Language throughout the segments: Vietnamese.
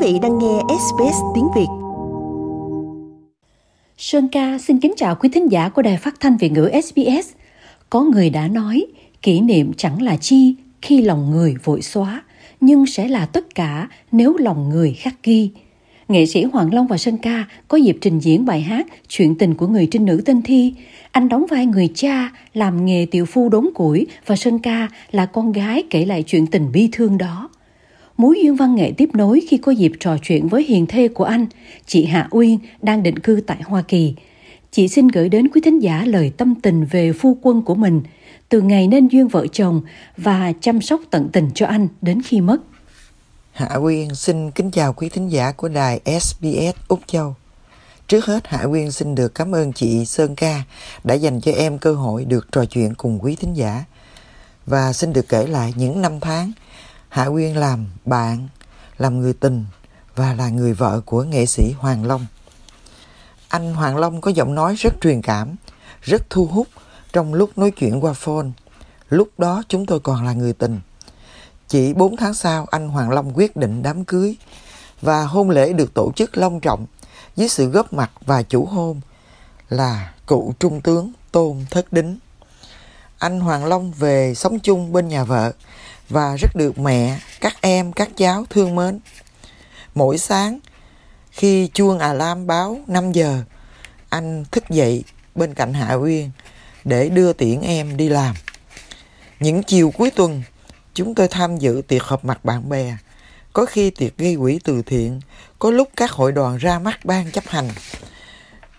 Quý vị đang nghe SBS tiếng Việt. Sơn Ca xin kính chào quý thính giả của Đài Phát thanh Việt ngữ SBS. Có người đã nói, kỷ niệm chẳng là chi khi lòng người vội xóa, nhưng sẽ là tất cả nếu lòng người khắc ghi. Nghệ sĩ Hoàng Long và Sơn Ca có dịp trình diễn bài hát Chuyện tình của người trinh nữ tên Thi. Anh đóng vai người cha làm nghề tiểu phu đốn củi và Sơn Ca là con gái kể lại chuyện tình bi thương đó mối duyên văn nghệ tiếp nối khi có dịp trò chuyện với hiền thê của anh, chị Hạ Uyên đang định cư tại Hoa Kỳ. Chị xin gửi đến quý thính giả lời tâm tình về phu quân của mình, từ ngày nên duyên vợ chồng và chăm sóc tận tình cho anh đến khi mất. Hạ Uyên xin kính chào quý thính giả của đài SBS Úc Châu. Trước hết Hạ Uyên xin được cảm ơn chị Sơn Ca đã dành cho em cơ hội được trò chuyện cùng quý thính giả và xin được kể lại những năm tháng Hạ Quyên làm bạn, làm người tình và là người vợ của nghệ sĩ Hoàng Long. Anh Hoàng Long có giọng nói rất truyền cảm, rất thu hút trong lúc nói chuyện qua phone. Lúc đó chúng tôi còn là người tình. Chỉ 4 tháng sau, anh Hoàng Long quyết định đám cưới và hôn lễ được tổ chức long trọng dưới sự góp mặt và chủ hôn là cựu trung tướng Tôn Thất Đính. Anh Hoàng Long về sống chung bên nhà vợ và rất được mẹ, các em, các cháu thương mến. Mỗi sáng khi chuông alarm báo 5 giờ, anh thức dậy bên cạnh Hạ Uyên để đưa tiễn em đi làm. Những chiều cuối tuần, chúng tôi tham dự tiệc họp mặt bạn bè. Có khi tiệc gây quỹ từ thiện, có lúc các hội đoàn ra mắt ban chấp hành.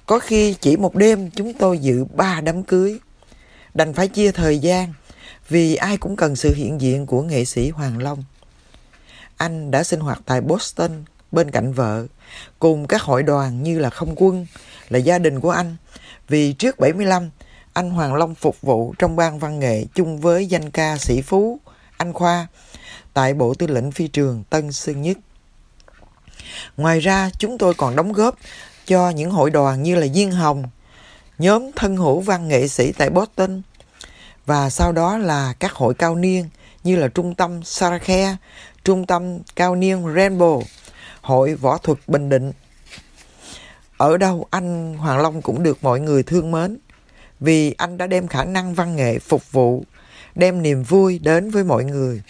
Có khi chỉ một đêm chúng tôi dự ba đám cưới. Đành phải chia thời gian vì ai cũng cần sự hiện diện của nghệ sĩ Hoàng Long. Anh đã sinh hoạt tại Boston bên cạnh vợ, cùng các hội đoàn như là không quân, là gia đình của anh. Vì trước 75, anh Hoàng Long phục vụ trong ban văn nghệ chung với danh ca sĩ Phú, anh Khoa, tại Bộ Tư lệnh Phi trường Tân Sơn Nhất. Ngoài ra, chúng tôi còn đóng góp cho những hội đoàn như là Diên Hồng, nhóm thân hữu văn nghệ sĩ tại Boston, và sau đó là các hội cao niên như là trung tâm Sarakhe, trung tâm cao niên Rainbow, hội võ thuật Bình Định. Ở đâu anh Hoàng Long cũng được mọi người thương mến vì anh đã đem khả năng văn nghệ phục vụ, đem niềm vui đến với mọi người.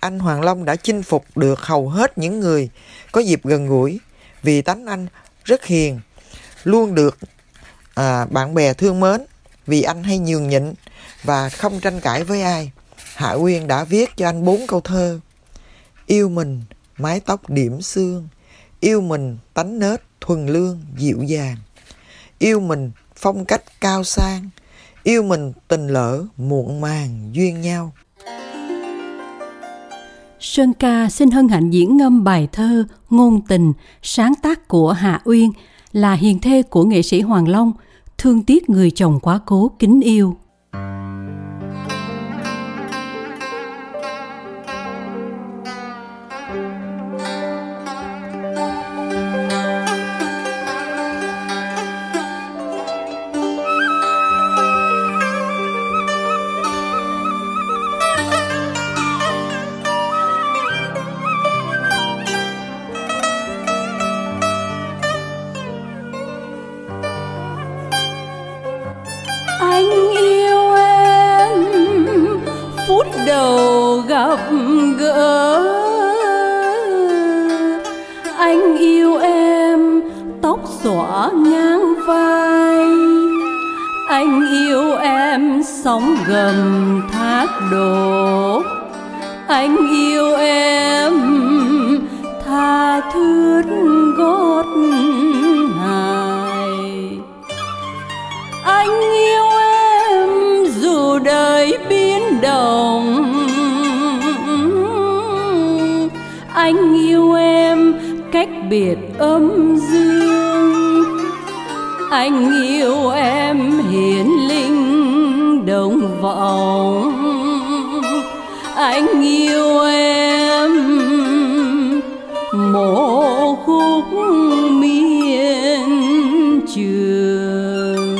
Anh Hoàng Long đã chinh phục được hầu hết những người có dịp gần gũi vì tánh anh rất hiền, luôn được à, bạn bè thương mến vì anh hay nhường nhịn và không tranh cãi với ai. Hạ Uyên đã viết cho anh bốn câu thơ. Yêu mình, mái tóc điểm xương. Yêu mình, tánh nết, thuần lương, dịu dàng. Yêu mình, phong cách cao sang. Yêu mình, tình lỡ, muộn màng, duyên nhau. Sơn Ca xin hân hạnh diễn ngâm bài thơ Ngôn tình, sáng tác của Hạ Uyên, là hiền thê của nghệ sĩ Hoàng Long, thương tiếc người chồng quá cố kính yêu. Música Anh yêu em, tóc xõa ngang vai. Anh yêu em sóng gầm thác đổ. Anh yêu em tha thướt gót hài anh yêu em dù đời biến động. Anh yêu biệt âm dương. Anh yêu em hiền linh đồng vọng. Anh yêu em mộ khúc miên trường.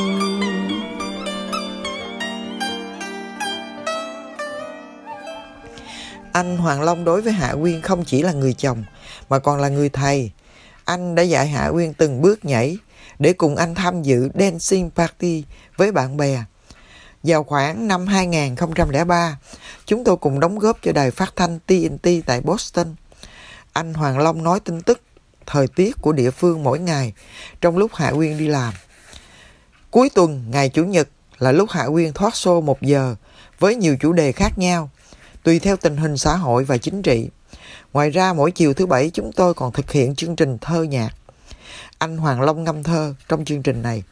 Anh Hoàng Long đối với Hạ Quyên không chỉ là người chồng, mà còn là người thầy. Anh đã dạy Hạ Quyên từng bước nhảy để cùng anh tham dự dancing party với bạn bè. Vào khoảng năm 2003, chúng tôi cùng đóng góp cho đài phát thanh TNT tại Boston. Anh Hoàng Long nói tin tức, thời tiết của địa phương mỗi ngày trong lúc Hạ Quyên đi làm. Cuối tuần, ngày Chủ nhật là lúc Hạ Quyên thoát show một giờ với nhiều chủ đề khác nhau, tùy theo tình hình xã hội và chính trị. Ngoài ra, mỗi chiều thứ bảy chúng tôi còn thực hiện chương trình thơ nhạc. Anh Hoàng Long ngâm thơ trong chương trình này.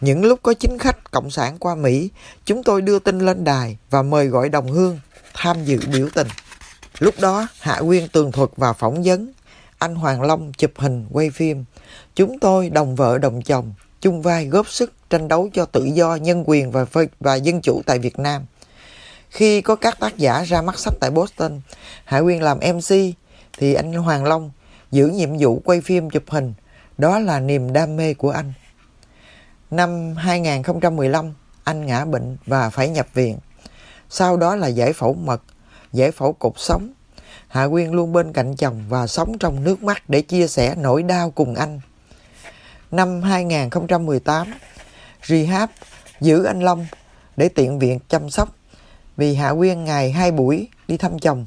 Những lúc có chính khách Cộng sản qua Mỹ, chúng tôi đưa tin lên đài và mời gọi đồng hương tham dự biểu tình. Lúc đó, Hạ Quyên tường thuật và phỏng vấn. Anh Hoàng Long chụp hình, quay phim. Chúng tôi đồng vợ đồng chồng, chung vai góp sức tranh đấu cho tự do, nhân quyền và, và dân chủ tại Việt Nam. Khi có các tác giả ra mắt sách tại Boston, Hải Quyên làm MC, thì anh Hoàng Long giữ nhiệm vụ quay phim chụp hình. Đó là niềm đam mê của anh. Năm 2015, anh ngã bệnh và phải nhập viện. Sau đó là giải phẫu mật, giải phẫu cột sống. Hạ Quyên luôn bên cạnh chồng và sống trong nước mắt để chia sẻ nỗi đau cùng anh. Năm 2018, Rehab giữ anh Long để tiện viện chăm sóc vì Hạ Quyên ngày hai buổi đi thăm chồng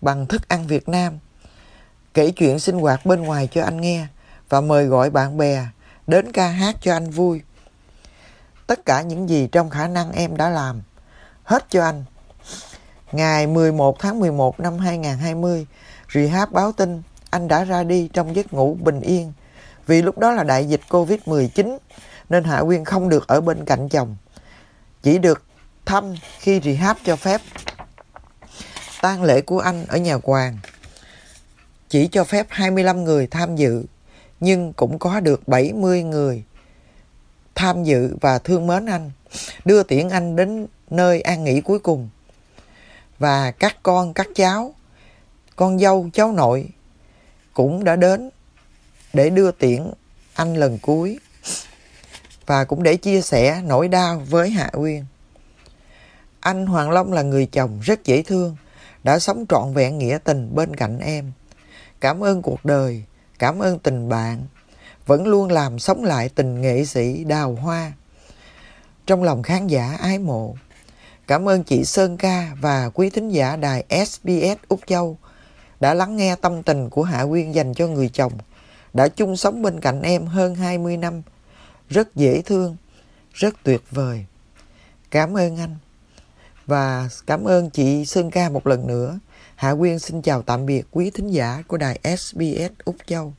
bằng thức ăn Việt Nam, kể chuyện sinh hoạt bên ngoài cho anh nghe và mời gọi bạn bè đến ca hát cho anh vui. Tất cả những gì trong khả năng em đã làm, hết cho anh. Ngày 11 tháng 11 năm 2020, Rehab báo tin anh đã ra đi trong giấc ngủ bình yên. Vì lúc đó là đại dịch Covid-19 nên Hạ Quyên không được ở bên cạnh chồng. Chỉ được thăm khi Rehab cho phép. tang lễ của anh ở nhà Hoàng chỉ cho phép 25 người tham dự nhưng cũng có được 70 người tham dự và thương mến anh, đưa tiễn anh đến nơi an nghỉ cuối cùng. Và các con, các cháu, con dâu, cháu nội cũng đã đến để đưa tiễn anh lần cuối và cũng để chia sẻ nỗi đau với Hạ Uyên. Anh Hoàng Long là người chồng rất dễ thương, đã sống trọn vẹn nghĩa tình bên cạnh em. Cảm ơn cuộc đời, cảm ơn tình bạn, vẫn luôn làm sống lại tình nghệ sĩ đào hoa. Trong lòng khán giả ái mộ, cảm ơn chị Sơn Ca và quý thính giả đài SBS Úc Châu đã lắng nghe tâm tình của Hạ Quyên dành cho người chồng, đã chung sống bên cạnh em hơn 20 năm, rất dễ thương, rất tuyệt vời. Cảm ơn anh. Và cảm ơn chị Sơn Ca một lần nữa. Hạ Quyên xin chào tạm biệt quý thính giả của đài SBS Úc Châu.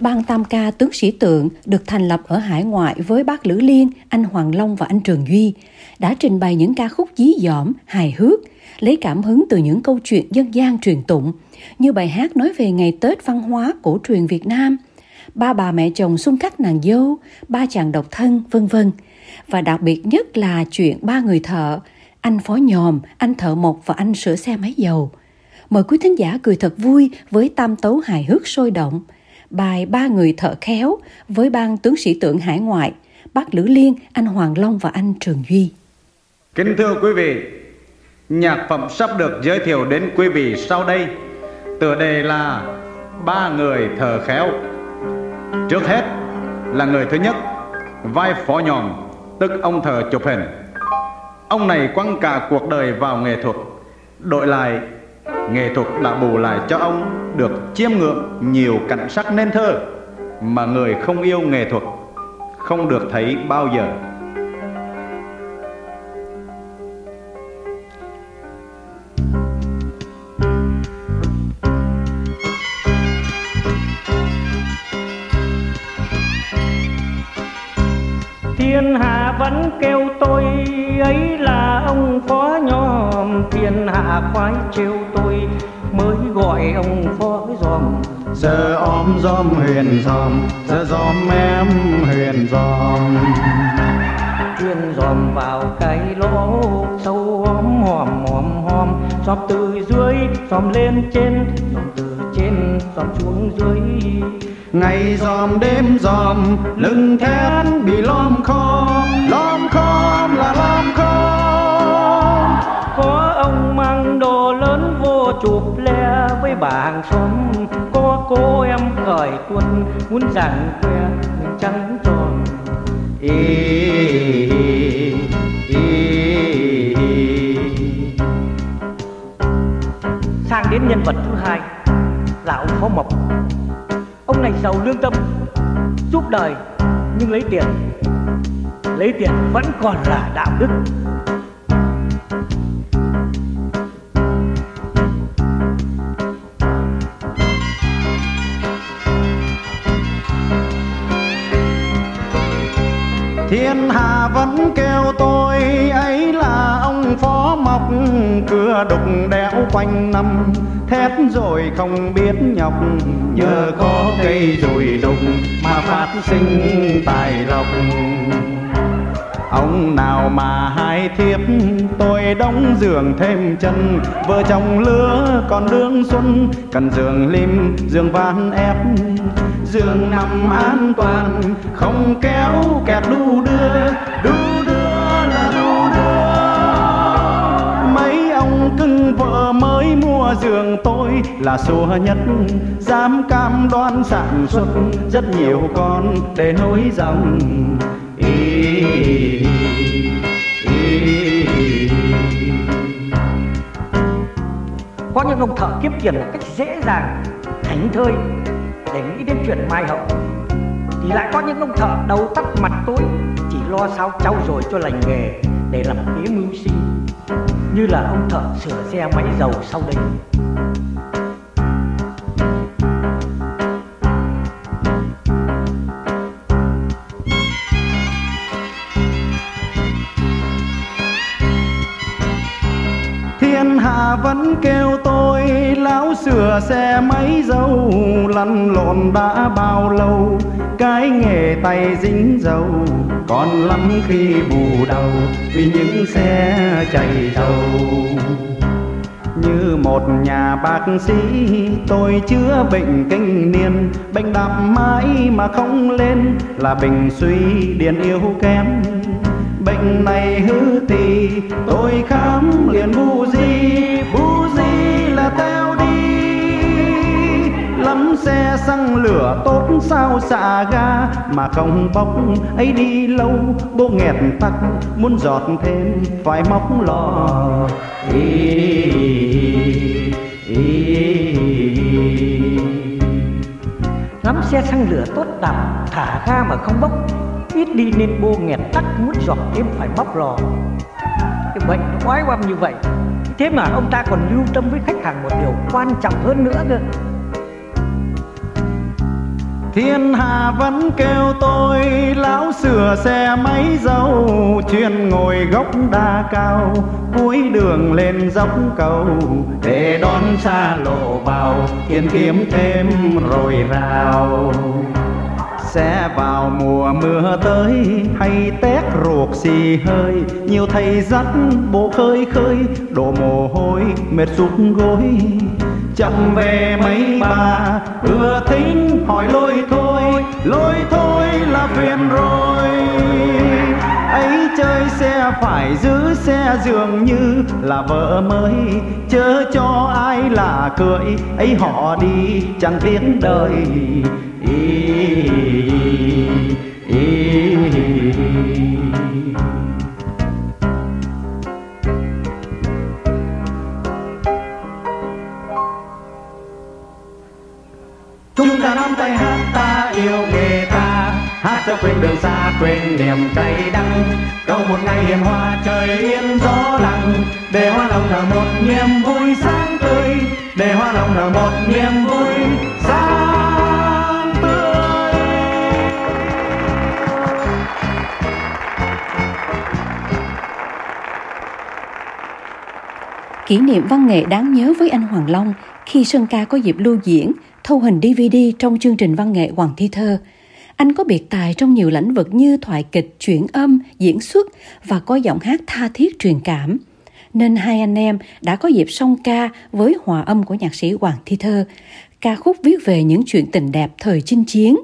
Ban tam ca tướng sĩ tượng được thành lập ở hải ngoại với bác Lữ Liên, anh Hoàng Long và anh Trường Duy đã trình bày những ca khúc dí dỏm, hài hước, lấy cảm hứng từ những câu chuyện dân gian truyền tụng, như bài hát nói về ngày Tết văn hóa cổ truyền Việt Nam, ba bà mẹ chồng xung khắc nàng dâu, ba chàng độc thân, vân vân. Và đặc biệt nhất là chuyện ba người thợ, anh phó nhòm, anh thợ mộc và anh sửa xe máy dầu. Mời quý thính giả cười thật vui với tam tấu hài hước sôi động. Bài Ba người thợ khéo với ban tướng sĩ tượng hải ngoại, bác Lữ Liên, anh Hoàng Long và anh Trường Duy. Kính thưa quý vị, nhạc phẩm sắp được giới thiệu đến quý vị sau đây. Tựa đề là Ba người thợ khéo. Trước hết là người thứ nhất, vai phó nhòm, tức ông thợ chụp hình Ông này quăng cả cuộc đời vào nghệ thuật Đổi lại Nghệ thuật đã bù lại cho ông Được chiêm ngưỡng nhiều cảnh sắc nên thơ Mà người không yêu nghệ thuật Không được thấy bao giờ. Ấy là ông phó nhòm thiên hạ khoái trêu tôi mới gọi ông phó dòm. Giờ om dòm huyền dòm giờ dòm em huyền dòm. Chuyên dòm vào cái lỗ sâu hóm hòm hòm hòm. Dòm từ dưới dòm lên trên dòm từ trên dòm xuống dưới ngày dòm đêm dòm lưng thét bị lom khom lom khom là lom khom. Có ông mang đồ lớn vô chụp le với bà hàng xóm. Có cô em cởi tuần muốn rằng que mình trắng tròn. Ý, ý, ý. sang đến nhân vật thứ hai là ông phó mộc ông này giàu lương tâm, giúp đời nhưng lấy tiền. Lấy tiền vẫn còn là đạo đức. Thiên hà vẫn kêu cưa đục đẽo quanh năm, thét rồi không biết nhọc. Nhờ có cây rồi đục mà phát sinh tài lộc. Ông nào mà hai thiếp, tôi đóng giường thêm chân. Vợ chồng lứa còn đương xuân, cần giường lim, giường ván ép. Giường nằm an toàn, không kéo kẹt đu đưa, đu thương vợ mới mua giường tôi là xua nhất. Dám cam đoan sản xuất rất nhiều con để nối dòng. Ý, ý, ý. có những ông thợ kiếm tiền một cách dễ dàng thảnh thơi để nghĩ đến chuyện mai hậu. Thì lại có những ông thợ đầu tắt mặt tối chỉ lo sao trau dồi cho lành nghề để làm kế mưu sinh như là ông thợ sửa xe máy dầu sau đây thiên vẫn kêu tôi, lão sửa xe máy dâu, lăn lộn đã bao lâu? Cái nghề tay dính dầu, còn lắm khi bù đầu, vì những xe chạy dầu. Như một nhà bác sĩ, tôi chữa bệnh kinh niên. Bệnh đạp mãi mà không lên, là bình suy điện yếu kém. Bệnh này hư thì tôi khám liền bu di. Xăng lửa tốt sao xạ ga mà không bốc ấy đi lâu bố nghẹt tắc muốn giọt thêm phải móc lò. Ý, ý, ý. lắm xe xăng lửa tốt đạp thả ga mà không bốc ít đi nên bô nghẹt tắc muốn giọt thêm phải móc lò. Cái bệnh nó oái oăm như vậy. Thế mà ông ta còn lưu tâm với khách hàng một điều quan trọng hơn nữa cơ. Thiên hà vẫn kêu tôi, lão sửa xe máy dâu, chuyên ngồi gốc đa cao, cuối đường lên dốc cầu, để đón xa lộ vào tiền kiếm thêm rồi rào. Sẽ vào mùa mưa tới, hay tét ruột xì hơi, nhiều thầy dắt, bộ khơi khơi, đổ mồ hôi, mệt rút gối chậm về mấy bà ưa thính hỏi lôi thôi lôi thôi là phiền rồi ấy chơi xe phải giữ xe dường như là vợ mới chớ cho ai là cười. ấy họ đi chẳng tiếng đời ý, ý, ý. ý. Quên đường xa quên niềm cay đắng. Cầu một ngày hiền hòa trời yên gió lặng. Để hoa lòng nở một niềm vui sáng tươi. Để hoa lòng nở một niềm vui sáng tươi. Kỷ niệm văn nghệ đáng nhớ với anh Hoàng Long khi Sơn Ca có dịp lưu diễn, thâu hình DVD trong chương trình văn nghệ Hoàng Thi Thơ. Anh có biệt tài trong nhiều lĩnh vực như thoại kịch, chuyển âm, diễn xuất và có giọng hát tha thiết truyền cảm. Nên hai anh em đã có dịp song ca với hòa âm của nhạc sĩ Hoàng Thi Thơ, ca khúc viết về những chuyện tình đẹp thời chinh chiến,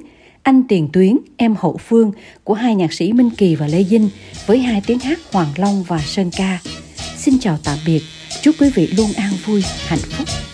anh Tiền Tuyến, em Hậu Phương của hai nhạc sĩ Minh Kỳ và Lê Dinh với hai tiếng hát Hoàng Long và Sơn Ca. Xin chào tạm biệt. Chúc quý vị luôn an vui, hạnh phúc.